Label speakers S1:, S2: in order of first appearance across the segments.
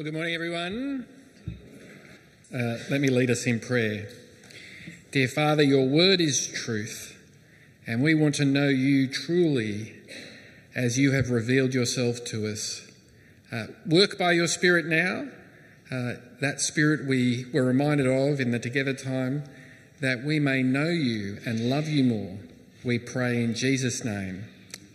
S1: Well, good morning, everyone. Uh, let me lead us in prayer. Dear Father, your word is truth, and we want to know you truly as you have revealed yourself to us. Uh, work by your Spirit now. Uh, that Spirit we were reminded of in the together time, that we may know you and love you more. We pray in Jesus' name.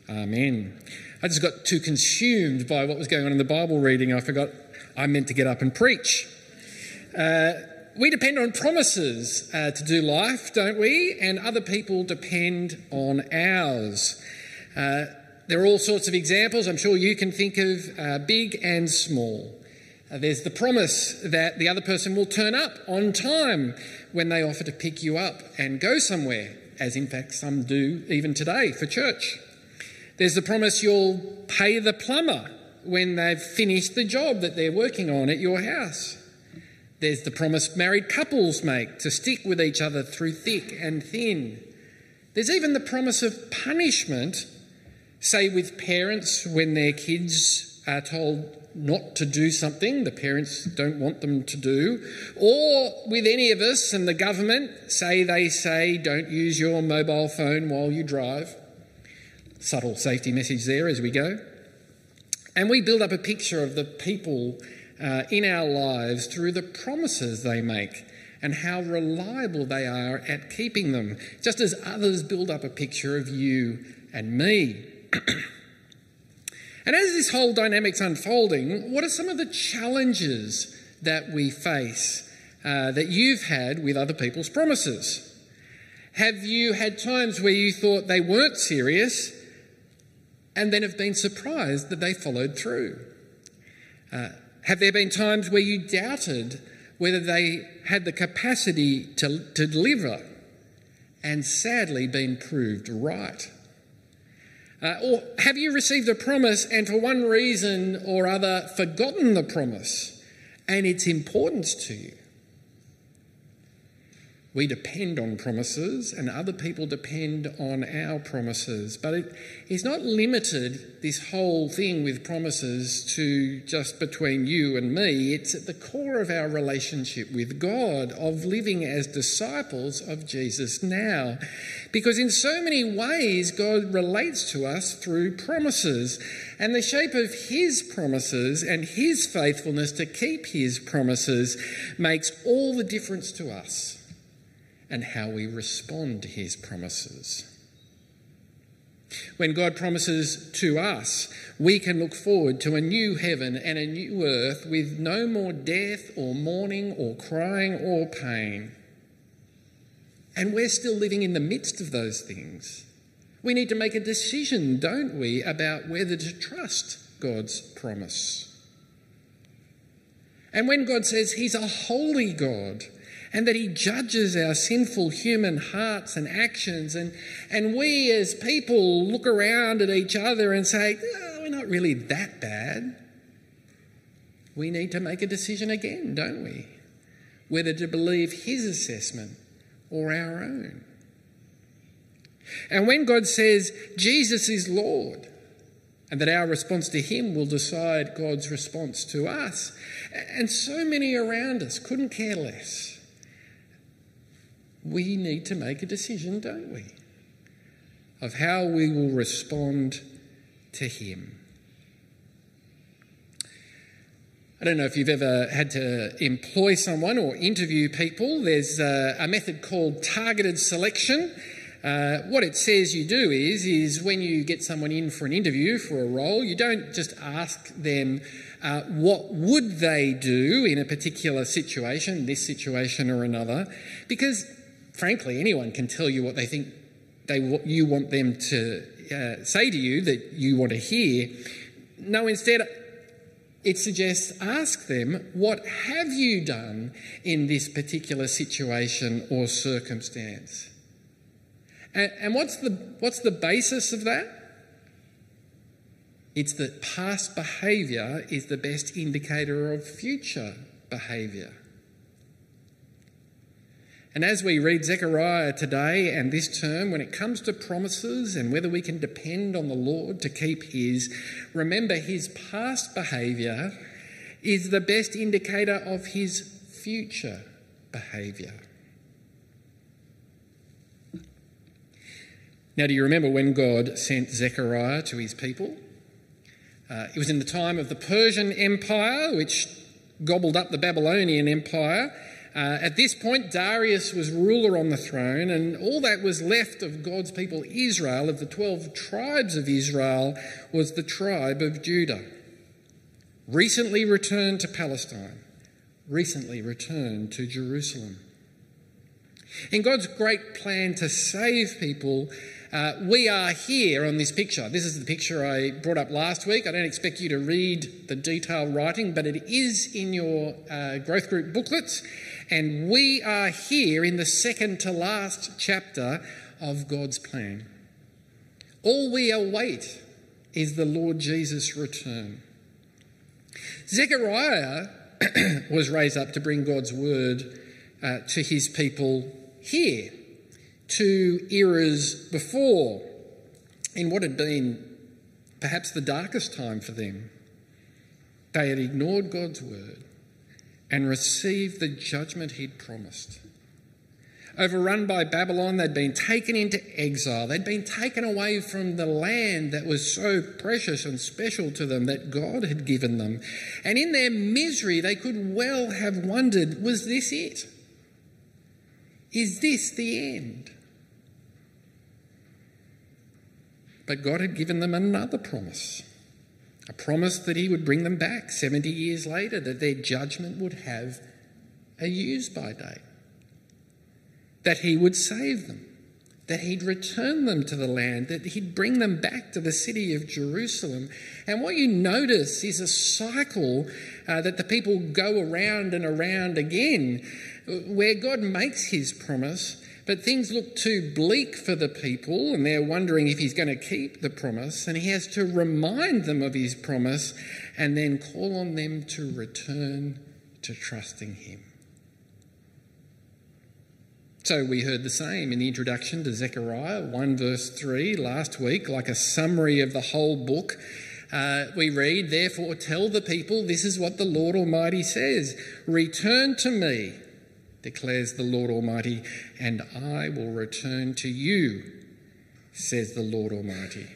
S1: Amen. I just got too consumed by what was going on in the Bible reading. I forgot I meant to get up and preach. Uh, we depend on promises uh, to do life, don't we? And other people depend on ours. Uh, there are all sorts of examples I'm sure you can think of, uh, big and small. Uh, there's the promise that the other person will turn up on time when they offer to pick you up and go somewhere, as in fact some do even today for church. There's the promise you'll pay the plumber when they've finished the job that they're working on at your house. There's the promise married couples make to stick with each other through thick and thin. There's even the promise of punishment, say with parents when their kids are told not to do something the parents don't want them to do, or with any of us and the government, say they say don't use your mobile phone while you drive. Subtle safety message there as we go. And we build up a picture of the people uh, in our lives through the promises they make and how reliable they are at keeping them, just as others build up a picture of you and me. and as this whole dynamic's unfolding, what are some of the challenges that we face uh, that you've had with other people's promises? Have you had times where you thought they weren't serious and then have been surprised that they followed through? Uh, have there been times where you doubted whether they had the capacity to, to deliver and sadly been proved right? Uh, or have you received a promise and for one reason or other forgotten the promise and its importance to you? We depend on promises, and other people depend on our promises. But it not limited, this whole thing with promises, to just between you and me. It's at the core of our relationship with God, of living as disciples of Jesus now. Because in so many ways, God relates to us through promises. And the shape of His promises and His faithfulness to keep His promises makes all the difference to us and how we respond to his promises. When God promises to us, we can look forward to a new heaven and a new earth with no more death or mourning or crying or pain. And we're still living in the midst of those things. We need to make a decision, don't we, about whether to trust God's promise. And when God says He's a holy God, and that He judges our sinful human hearts and actions. And, and we as people look around at each other and say, oh, we're not really that bad. We need to make a decision again, don't we? Whether to believe His assessment or our own. And when God says Jesus is Lord, and that our response to Him will decide God's response to us, and so many around us couldn't care less we need to make a decision, don't we? Of how we will respond to Him. I don't know if you've ever had to employ someone or interview people. There's a, a method called targeted selection. Uh, what it says you do is, is when you get someone in for an interview for a role, you don't just ask them uh, what would they do in a particular situation, this situation or another, because frankly, anyone can tell you what they think they you want them to uh, say to you that you want to hear. No, instead, it suggests ask them, What have you done in this particular situation or circumstance? And, and what's, the, what's the basis of that? It's that past behaviour is the best indicator of future behaviour. And as we read Zechariah today and this term, when it comes to promises and whether we can depend on the Lord to keep His, remember His past behaviour is the best indicator of his future behaviour. Now, do you remember when God sent Zechariah to his people? Uh, it was in the time of the Persian Empire, which gobbled up the Babylonian Empire. Uh, at this point, Darius was ruler on the throne, and all that was left of God's people, Israel, of the 12 tribes of Israel, was the tribe of Judah. Recently returned to Palestine, recently returned to Jerusalem. In God's great plan to save people, uh, we are here on this picture. This is the picture I brought up last week. I don't expect you to read the detailed writing, but it is in your uh, growth group booklets. And we are here in the second to last chapter of God's plan. All we await is the Lord Jesus' return. Zechariah was raised up to bring God's word uh, to his people here to eras before, in what had been perhaps the darkest time for them. They had ignored God's word and receive the judgment he'd promised. Overrun by Babylon, they'd been taken into exile. They'd been taken away from the land that was so precious and special to them that God had given them. And in their misery, they could well have wondered was this it? Is this the end? But God had given them another promise a promise that He would bring them back 70 years later, that their judgment would have a use by date, that He would save them, that He'd return them to the land, that He'd bring them back to the city of Jerusalem. And what you notice is a cycle uh, that the people go around and around again, where God makes His promise but things look too bleak for the people, and they're wondering if he's going to keep the promise. And he has to remind them of his promise and then call on them to return to trusting him. So we heard the same in the introduction to Zechariah 1 verse 3 last week, like a summary of the whole book. Uh, we read, Therefore, tell the people, this is what the Lord Almighty says Return to me declares the Lord Almighty, and I will return to you, says the Lord Almighty.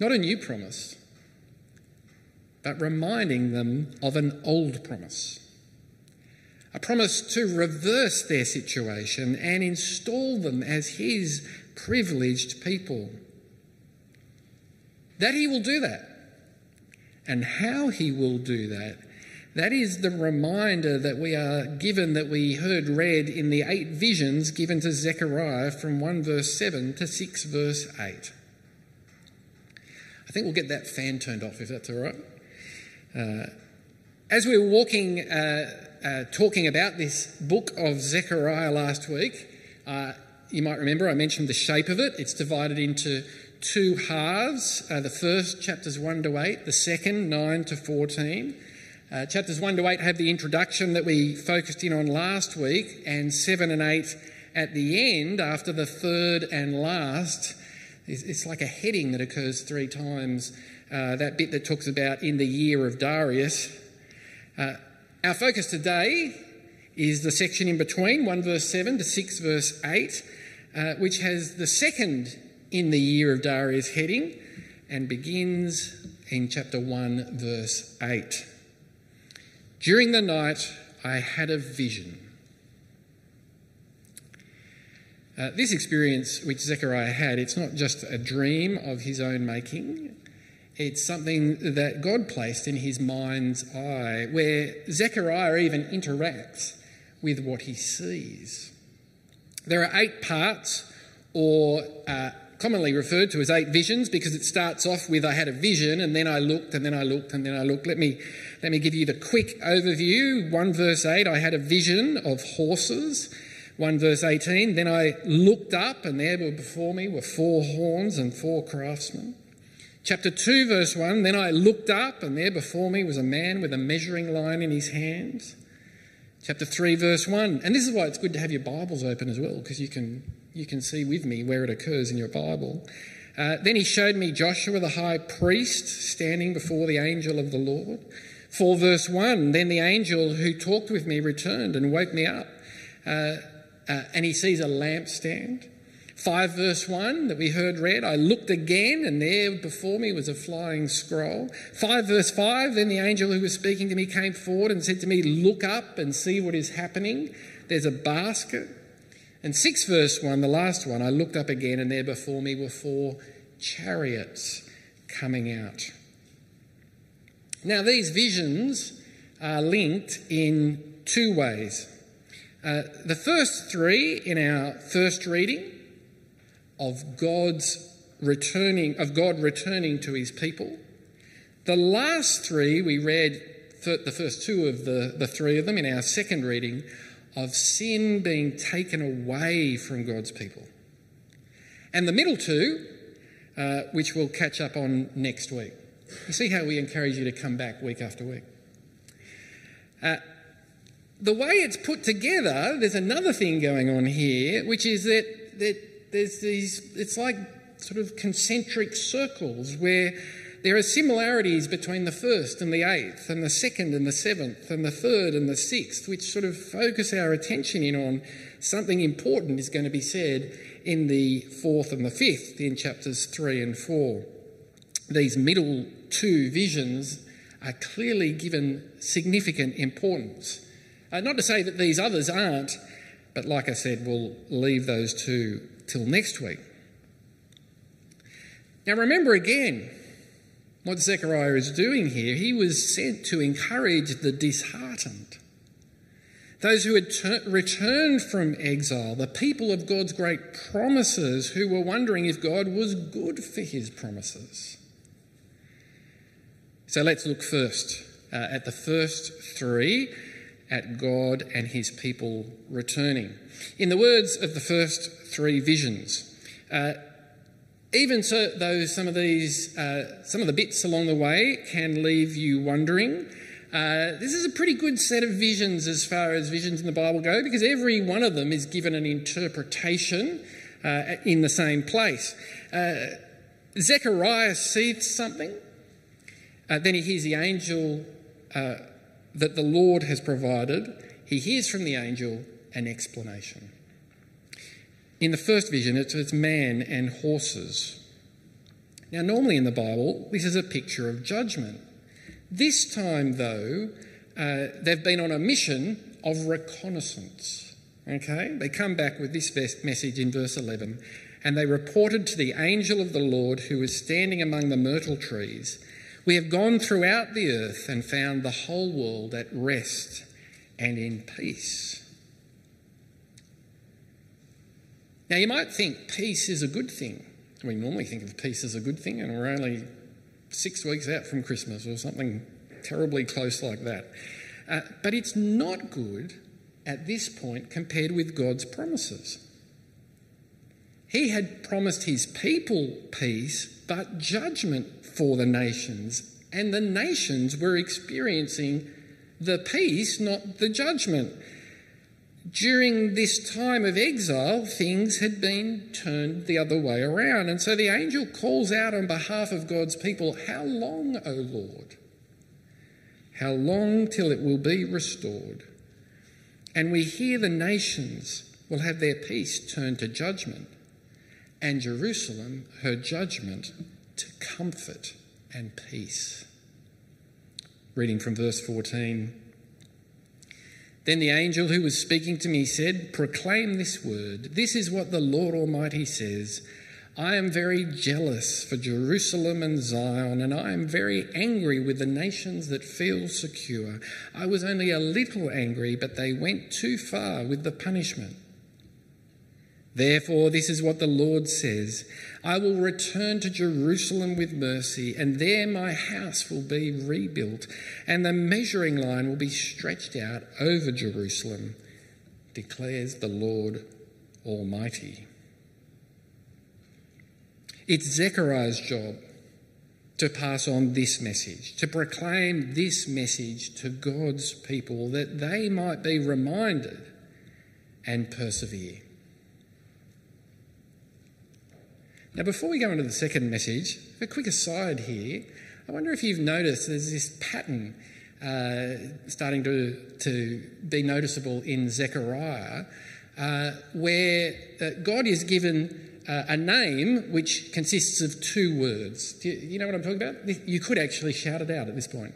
S1: Not a new promise, but reminding them of an old promise. A promise to reverse their situation and install them as His privileged people. That He will do that. And how He will do that that is the reminder that we are given, that we heard read in the eight visions given to Zechariah from 1 verse 7 to 6 verse 8. I think we'll get that fan turned off if that's all right. Uh, as we were walking, uh, uh, talking about this book of Zechariah last week, uh, you might remember I mentioned the shape of it. It's divided into two halves uh, the first, chapters 1 to 8, the second, 9 to 14. Uh, chapters 1 to 8 have the introduction that we focused in on last week, and 7 and 8 at the end, after the third and last, it's like a heading that occurs three times. Uh, that bit that talks about in the year of Darius. Uh, our focus today is the section in between, 1 verse 7 to 6 verse 8, uh, which has the second in the year of Darius heading and begins in chapter 1 verse 8. During the night, I had a vision. Uh, this experience which Zechariah had, it's not just a dream of his own making, it's something that God placed in his mind's eye, where Zechariah even interacts with what he sees. There are eight parts, or uh, commonly referred to as eight visions, because it starts off with I had a vision, and then I looked, and then I looked, and then I looked. Let me let me give you the quick overview. 1 verse 8, I had a vision of horses. 1 verse 18, then I looked up, and there were before me were four horns and four craftsmen. Chapter 2, verse 1, then I looked up, and there before me was a man with a measuring line in his hands. Chapter 3, verse 1, and this is why it's good to have your Bibles open as well, because you can, you can see with me where it occurs in your Bible. Uh, then he showed me Joshua the high priest standing before the angel of the Lord. 4 verse 1 Then the angel who talked with me returned and woke me up. Uh, uh, and he sees a lampstand. 5 verse 1 that we heard read I looked again, and there before me was a flying scroll. 5 verse 5 Then the angel who was speaking to me came forward and said to me, Look up and see what is happening. There's a basket. And 6 verse 1, the last one, I looked up again, and there before me were four chariots coming out. Now, these visions are linked in two ways. Uh, the first three in our first reading of God's returning, of God returning to his people. The last three we read, the first two of the, the three of them in our second reading, of sin being taken away from God's people. And the middle two, uh, which we'll catch up on next week. You see how we encourage you to come back week after week. Uh, the way it's put together, there's another thing going on here, which is that, that there's these, it's like sort of concentric circles where there are similarities between the first and the eighth, and the second and the seventh, and the third and the sixth, which sort of focus our attention in on something important is going to be said in the fourth and the fifth in chapters three and four these middle two visions are clearly given significant importance. Uh, not to say that these others aren't, but like I said, we'll leave those two till next week. Now, remember again what Zechariah is doing here. He was sent to encourage the disheartened, those who had ter- returned from exile, the people of God's great promises who were wondering if God was good for his promises. So let's look first uh, at the first three at God and his people returning. In the words of the first three visions, uh, even so, though some of these, uh, some of the bits along the way can leave you wondering, uh, this is a pretty good set of visions as far as visions in the Bible go, because every one of them is given an interpretation uh, in the same place. Uh, Zechariah sees something uh, then he hears the angel uh, that the Lord has provided. He hears from the angel an explanation. In the first vision, it's, it's man and horses. Now, normally in the Bible, this is a picture of judgment. This time, though, uh, they've been on a mission of reconnaissance. Okay? They come back with this message in verse 11 and they reported to the angel of the Lord who was standing among the myrtle trees we have gone throughout the earth and found the whole world at rest and in peace. Now, you might think peace is a good thing. We normally think of peace as a good thing, and we're only six weeks out from Christmas or something terribly close like that. Uh, but it's not good at this point compared with God's promises. He had promised his people peace, but judgment for the nations, and the nations were experiencing the peace, not the judgment. During this time of exile, things had been turned the other way around. And so the angel calls out on behalf of God's people, How long, O Lord? How long till it will be restored? And we hear the nations will have their peace turned to judgment, and Jerusalem her judgment to comfort and peace. Reading from verse 14. Then the angel who was speaking to me said, Proclaim this word. This is what the Lord Almighty says. I am very jealous for Jerusalem and Zion, and I am very angry with the nations that feel secure. I was only a little angry, but they went too far with the punishment. Therefore, this is what the Lord says I will return to Jerusalem with mercy, and there my house will be rebuilt, and the measuring line will be stretched out over Jerusalem, declares the Lord Almighty. It's Zechariah's job to pass on this message, to proclaim this message to God's people that they might be reminded and persevere. Now, before we go into the second message, a quick aside here. I wonder if you've noticed there's this pattern uh, starting to, to be noticeable in Zechariah uh, where uh, God is given uh, a name which consists of two words. Do you, you know what I'm talking about? You could actually shout it out at this point.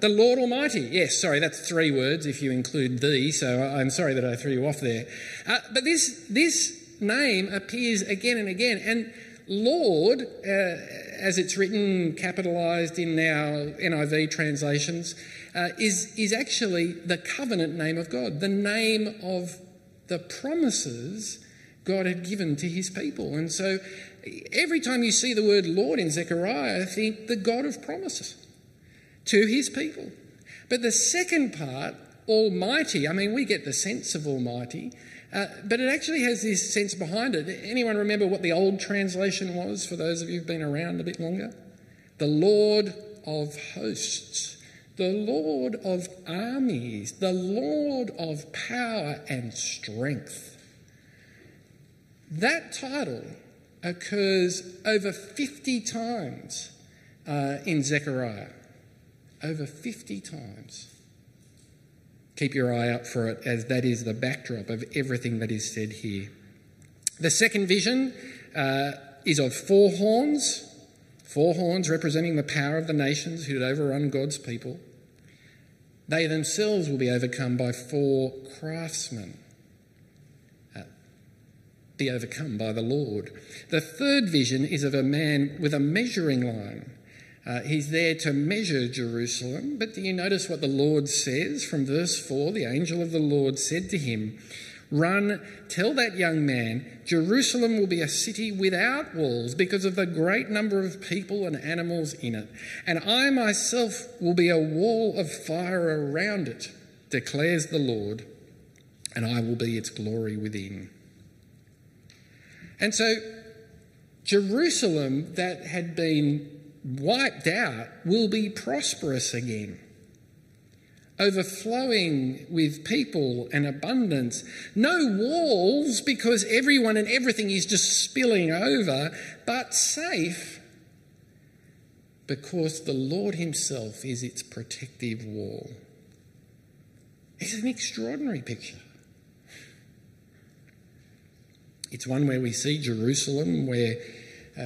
S1: The Lord Almighty. Yes, sorry, that's three words if you include the, so I'm sorry that I threw you off there. Uh, but this, this name appears again and again. And Lord, uh, as it's written, capitalised in our NIV translations, uh, is, is actually the covenant name of God, the name of the promises God had given to his people. And so every time you see the word Lord in Zechariah, think the God of promises to his people. But the second part, Almighty, I mean, we get the sense of Almighty, uh, but it actually has this sense behind it. Anyone remember what the old translation was for those of you who've been around a bit longer? The Lord of hosts, the Lord of armies, the Lord of power and strength. That title occurs over 50 times uh, in Zechariah. Over 50 times. Keep your eye out for it, as that is the backdrop of everything that is said here. The second vision uh, is of four horns, four horns representing the power of the nations who had overrun God's people. They themselves will be overcome by four craftsmen be overcome by the Lord. The third vision is of a man with a measuring line. Uh, he's there to measure Jerusalem, but do you notice what the Lord says from verse 4? The angel of the Lord said to him, Run, tell that young man, Jerusalem will be a city without walls because of the great number of people and animals in it. And I myself will be a wall of fire around it, declares the Lord, and I will be its glory within. And so, Jerusalem that had been wiped out will be prosperous again, overflowing with people and abundance. No walls because everyone and everything is just spilling over, but safe because the Lord Himself is its protective wall. It's an extraordinary picture. It's one where we see Jerusalem, where uh,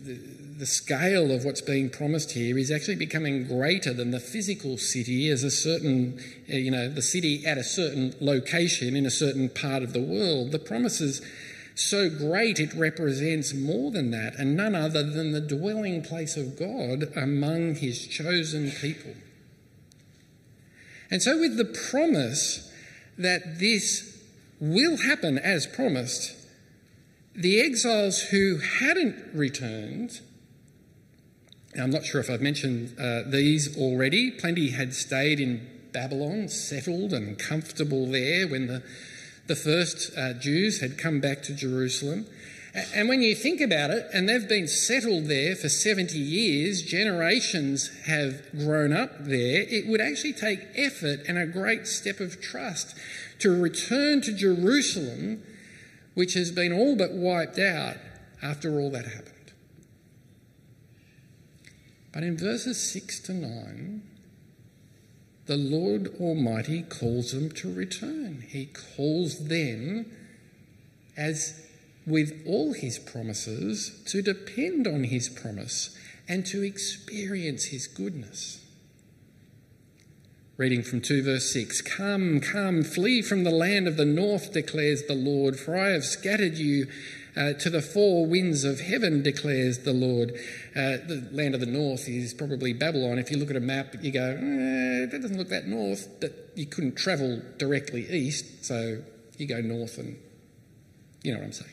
S1: the, the scale of what's being promised here is actually becoming greater than the physical city as a certain, uh, you know, the city at a certain location in a certain part of the world. The promise is so great it represents more than that, and none other than the dwelling place of God among his chosen people. And so, with the promise that this will happen as promised, the exiles who hadn't returned, I'm not sure if I've mentioned uh, these already, plenty had stayed in Babylon, settled and comfortable there when the, the first uh, Jews had come back to Jerusalem. And when you think about it, and they've been settled there for 70 years, generations have grown up there, it would actually take effort and a great step of trust to return to Jerusalem, which has been all but wiped out after all that happened. But in verses 6 to 9, the Lord Almighty calls them to return. He calls them, as with all his promises, to depend on his promise and to experience his goodness. Reading from 2 verse 6 Come, come, flee from the land of the north, declares the Lord, for I have scattered you uh, to the four winds of heaven, declares the Lord. Uh, the land of the north is probably Babylon. If you look at a map, you go, eh, that doesn't look that north, but you couldn't travel directly east, so you go north and you know what I'm saying.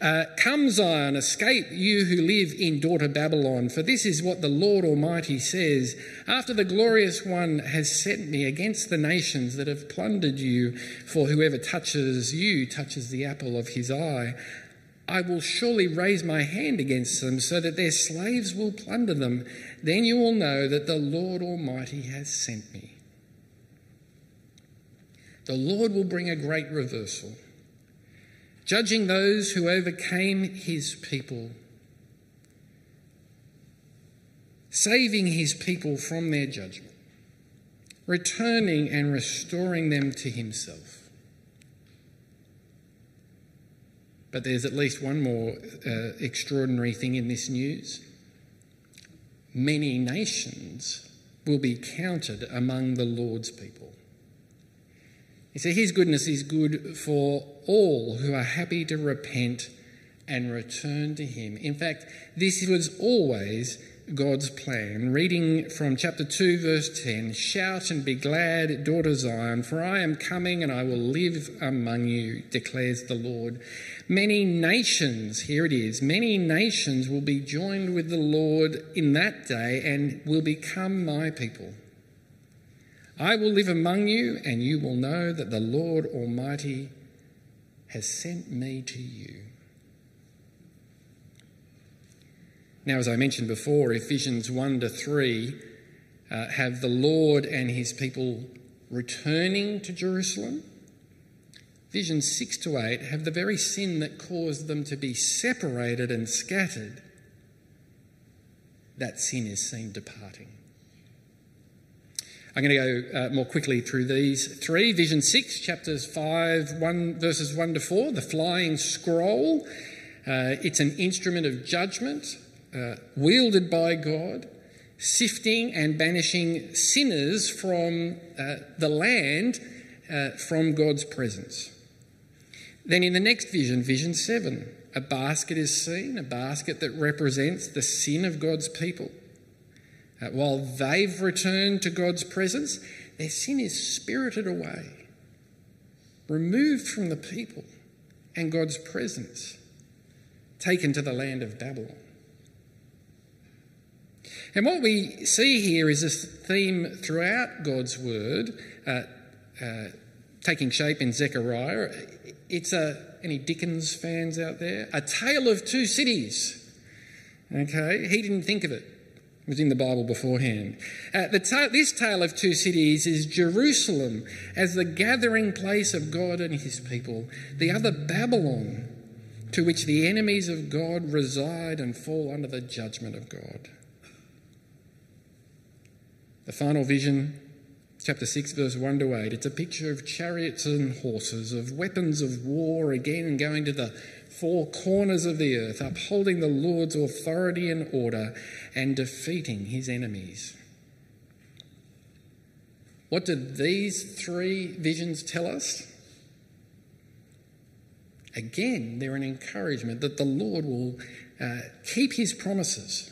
S1: Uh, Come, Zion, escape, you who live in daughter Babylon, for this is what the Lord Almighty says After the glorious one has sent me against the nations that have plundered you, for whoever touches you touches the apple of his eye. I will surely raise my hand against them so that their slaves will plunder them. Then you will know that the Lord Almighty has sent me. The Lord will bring a great reversal judging those who overcame his people, saving his people from their judgment, returning and restoring them to himself. But there's at least one more uh, extraordinary thing in this news. Many nations will be counted among the Lord's people. You see, His goodness is good for all who are happy to repent and return to Him. In fact, this was always God's plan. Reading from chapter 2, verse 10 Shout and be glad, daughter Zion, for I am coming and I will live among you, declares the Lord. Many nations, here it is, many nations will be joined with the Lord in that day and will become my people. I will live among you, and you will know that the Lord Almighty has sent me to you. Now, as I mentioned before, visions 1 to 3 uh, have the Lord and his people returning to Jerusalem. Visions 6 to 8 have the very sin that caused them to be separated and scattered. That sin is seen departing. I'm going to go uh, more quickly through these three. Vision 6, chapters 5, 1, verses 1 to 4, the flying scroll. Uh, it's an instrument of judgment uh, wielded by God, sifting and banishing sinners from uh, the land uh, from God's presence. Then in the next vision, vision 7, a basket is seen, a basket that represents the sin of God's people. Uh, while they've returned to God's presence, their sin is spirited away, removed from the people and God's presence, taken to the land of Babylon. And what we see here is this theme throughout God's word, uh, uh, taking shape in Zechariah. It's a any Dickens fans out there? A tale of two cities. Okay, he didn't think of it. Was in the Bible beforehand. Uh, ta- this tale of two cities is Jerusalem as the gathering place of God and his people, the other Babylon to which the enemies of God reside and fall under the judgment of God. The final vision, chapter 6, verse 1 to 8, it's a picture of chariots and horses, of weapons of war, again going to the four corners of the earth, upholding the Lord's authority and order and defeating his enemies. What do these three visions tell us? Again, they're an encouragement that the Lord will uh, keep his promises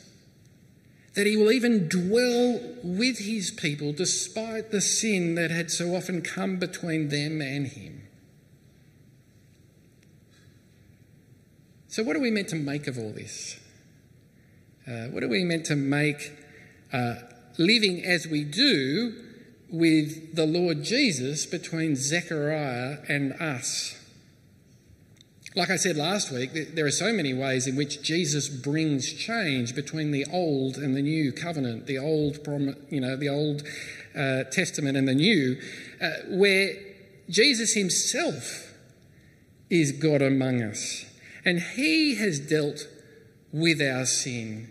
S1: that he will even dwell with his people despite the sin that had so often come between them and him. So, what are we meant to make of all this? Uh, what are we meant to make uh, living as we do with the Lord Jesus between Zechariah and us? Like I said last week, there are so many ways in which Jesus brings change between the old and the new covenant, the old, you know, the old uh, testament and the new, uh, where Jesus himself is God among us, and he has dealt with our sin.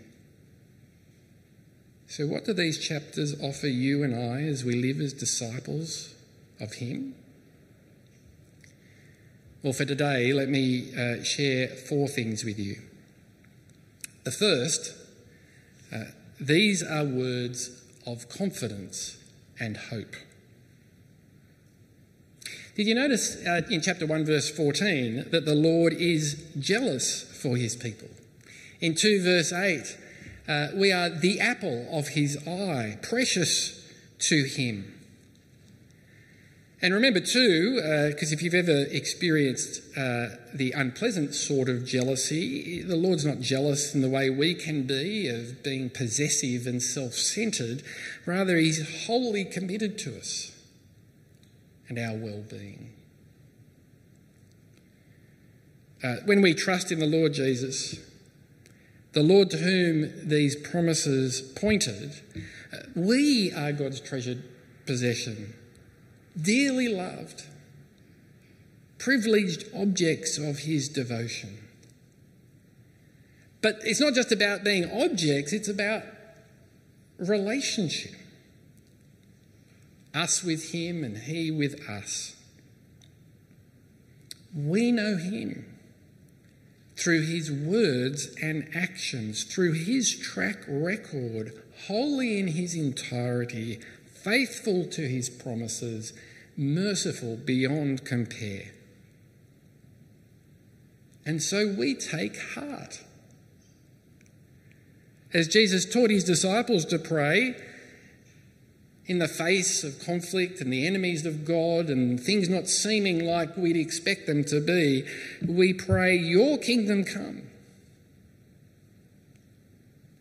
S1: So, what do these chapters offer you and I as we live as disciples of him? Well, for today, let me uh, share four things with you. The first, uh, these are words of confidence and hope. Did you notice uh, in chapter 1, verse 14, that the Lord is jealous for his people? In 2, verse 8, uh, we are the apple of his eye, precious to him. And remember, too, because uh, if you've ever experienced uh, the unpleasant sort of jealousy, the Lord's not jealous in the way we can be of being possessive and self centered. Rather, He's wholly committed to us and our well being. Uh, when we trust in the Lord Jesus, the Lord to whom these promises pointed, uh, we are God's treasured possession dearly loved. privileged objects of his devotion. But it's not just about being objects, it's about relationship. Us with him and he with us. We know him through his words and actions, through his track record, holy in his entirety, faithful to his promises, merciful beyond compare. And so we take heart. As Jesus taught his disciples to pray, in the face of conflict and the enemies of God and things not seeming like we'd expect them to be, we pray, Your kingdom come.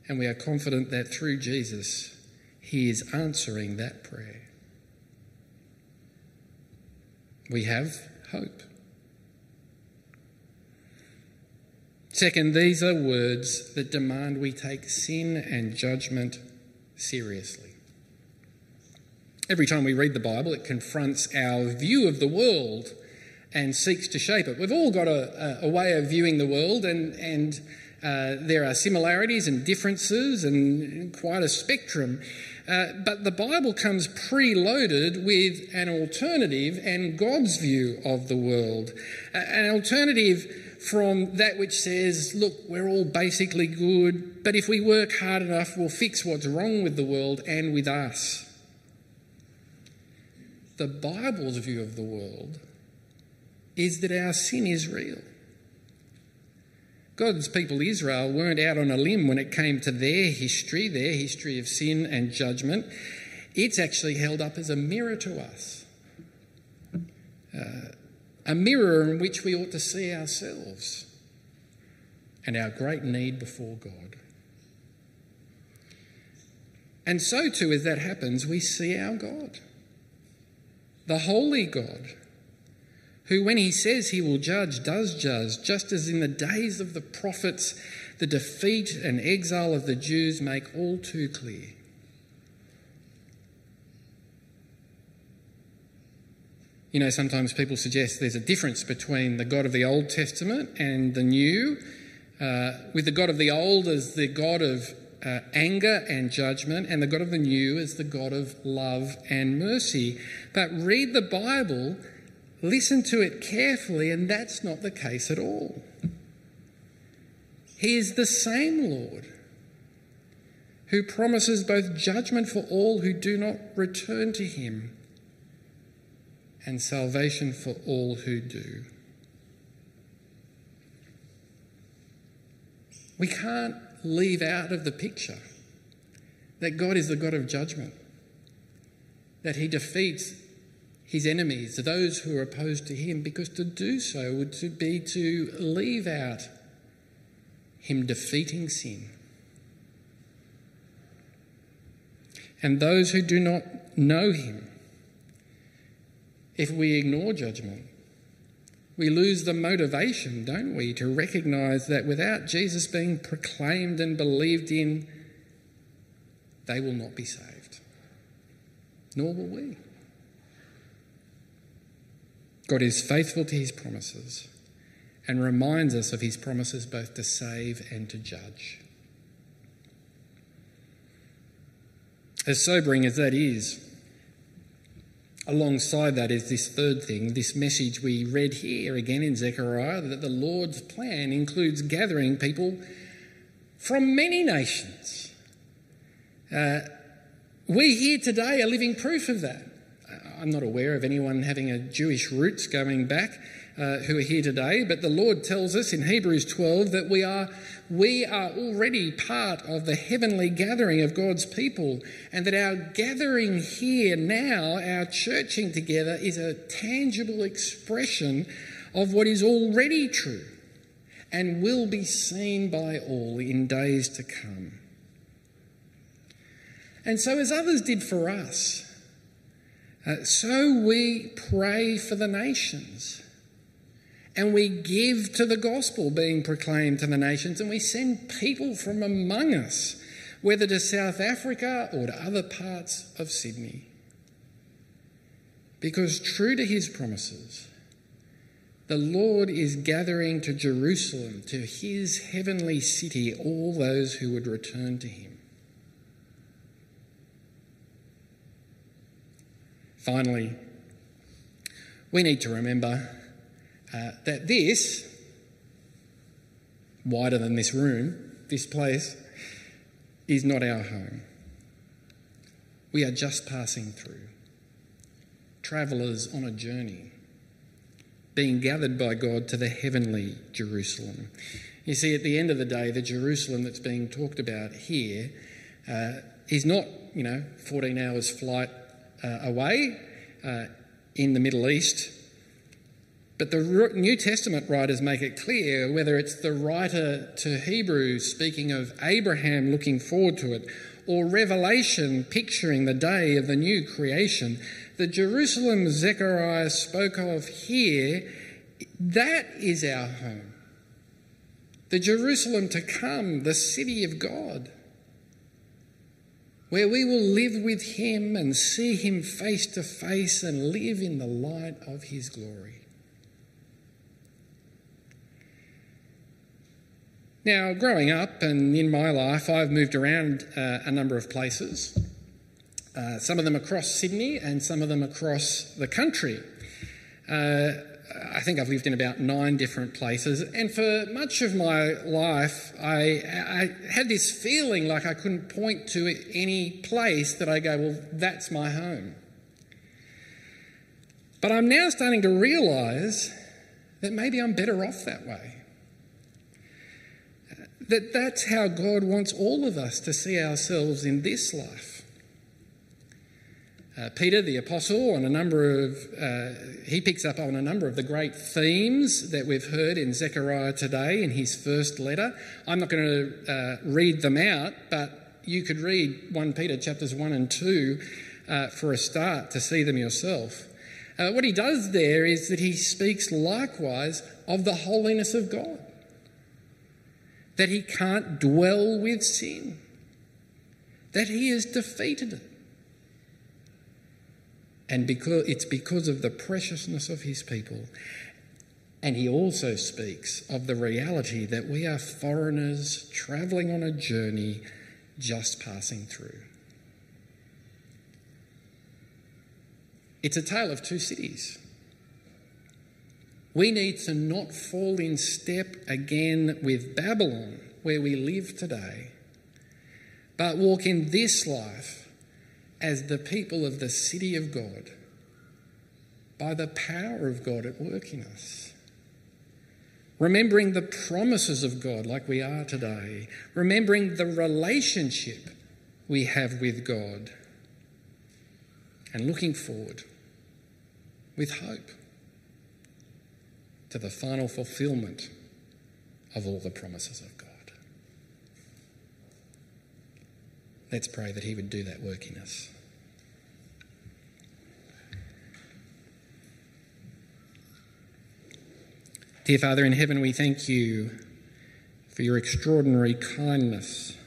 S1: And we are confident that through Jesus, He is answering that prayer. We have hope. Second, these are words that demand we take sin and judgment seriously. Every time we read the Bible, it confronts our view of the world and seeks to shape it. We've all got a, a way of viewing the world, and, and uh, there are similarities and differences and quite a spectrum. Uh, but the Bible comes preloaded with an alternative and God's view of the world. Uh, an alternative from that which says, look, we're all basically good, but if we work hard enough, we'll fix what's wrong with the world and with us the Bible's view of the world is that our sin is real. God's people, Israel, weren't out on a limb when it came to their history, their history of sin and judgment. It's actually held up as a mirror to us, uh, a mirror in which we ought to see ourselves and our great need before God. And so, too, as that happens, we see our God the holy God, who, when he says he will judge, does judge, just as in the days of the prophets, the defeat and exile of the Jews make all too clear. You know, sometimes people suggest there's a difference between the God of the Old Testament and the New, uh, with the God of the Old as the God of uh, anger and judgment, and the God of the new as the God of love and mercy. But read the Bible, listen to it carefully, and that's not the case at all. He is the same Lord who promises both judgment for all who do not return to him and salvation for all who do. We can't leave out of the picture that God is the God of judgment, that He defeats His enemies, those who are opposed to Him, because to do so would be to leave out Him defeating sin. And those who do not know Him, if we ignore judgment, we lose the motivation, don't we, to recognize that without Jesus being proclaimed and believed in, they will not be saved. Nor will we. God is faithful to his promises and reminds us of his promises both to save and to judge. As sobering as that is, Alongside that is this third thing, this message we read here again in Zechariah that the Lord's plan includes gathering people from many nations. Uh, we here today are living proof of that. I'm not aware of anyone having a Jewish roots going back uh, who are here today, but the Lord tells us in Hebrews 12 that we are, we are already part of the heavenly gathering of God's people, and that our gathering here now, our churching together, is a tangible expression of what is already true and will be seen by all in days to come. And so, as others did for us, uh, so we pray for the nations and we give to the gospel being proclaimed to the nations, and we send people from among us, whether to South Africa or to other parts of Sydney. Because true to his promises, The Lord is gathering to Jerusalem, to his heavenly city, all those who would return to him. Finally, we need to remember uh, that this, wider than this room, this place, is not our home. We are just passing through, travellers on a journey, being gathered by God to the heavenly Jerusalem. You see, at the end of the day, the Jerusalem that's being talked about here uh, is not, you know, 14 hours flight away uh, in the Middle East. But the New Testament writers make it clear, whether it's the writer to Hebrews speaking of Abraham looking forward to it, or Revelation picturing the day of the new creation, the Jerusalem Zechariah spoke of here, that is our home. The Jerusalem to come, the city of God, where we will live with Him and see Him face to face and live in the light of His glory. Now, growing up and in my life, I've moved around uh, a number of places, uh, some of them across Sydney and some of them across the country. Uh, I think I've lived in about nine different places, and for much of my life, I, I had this feeling like I couldn't point to any place that I go, well, that's my home. But I'm now starting to realise that maybe I'm better off that way that that's how God wants all of us to see ourselves in this life. Uh, Peter, the apostle, on a number of, uh, he picks up on a number of the great themes that we've heard in Zechariah today in his first letter. I'm not going to uh, read them out, but you could read 1 Peter chapters 1 and 2 uh, for a start to see them yourself. What he does there is that he speaks likewise of the holiness of God that he can't dwell with sin, that he has defeated it. And because it's because of the preciousness of his people. And he also speaks of the reality that we are foreigners travelling on a journey just passing through. It's a tale of two cities. We need to not fall in step again with Babylon, where we live today, but walk in this life as the people of the city of God by the power of God at work in us. Remembering the promises of God like we are today, remembering the relationship we have with God, and looking forward with hope to the final fulfillment of all the promises of God. Let's pray that He would do that work in us. Dear Father in heaven, we thank you for your extraordinary kindness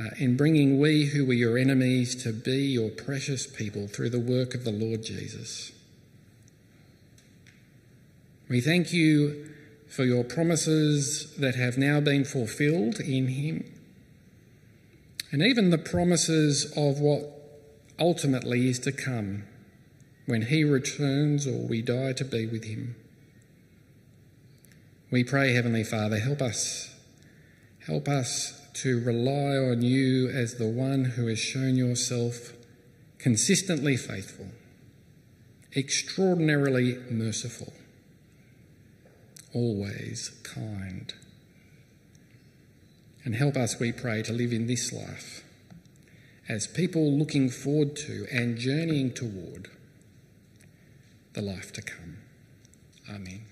S1: uh, in bringing we who were your enemies to be your precious people through the work of the Lord Jesus. We thank you for your promises that have now been fulfilled in him, and even the promises of what ultimately is to come when he returns or we die to be with him. We pray, Heavenly Father, help us. Help us to rely on you as the one who has shown yourself consistently faithful, extraordinarily merciful always kind. And help us, we pray, to live in this life as people looking forward to and journeying toward the life to come. Amen.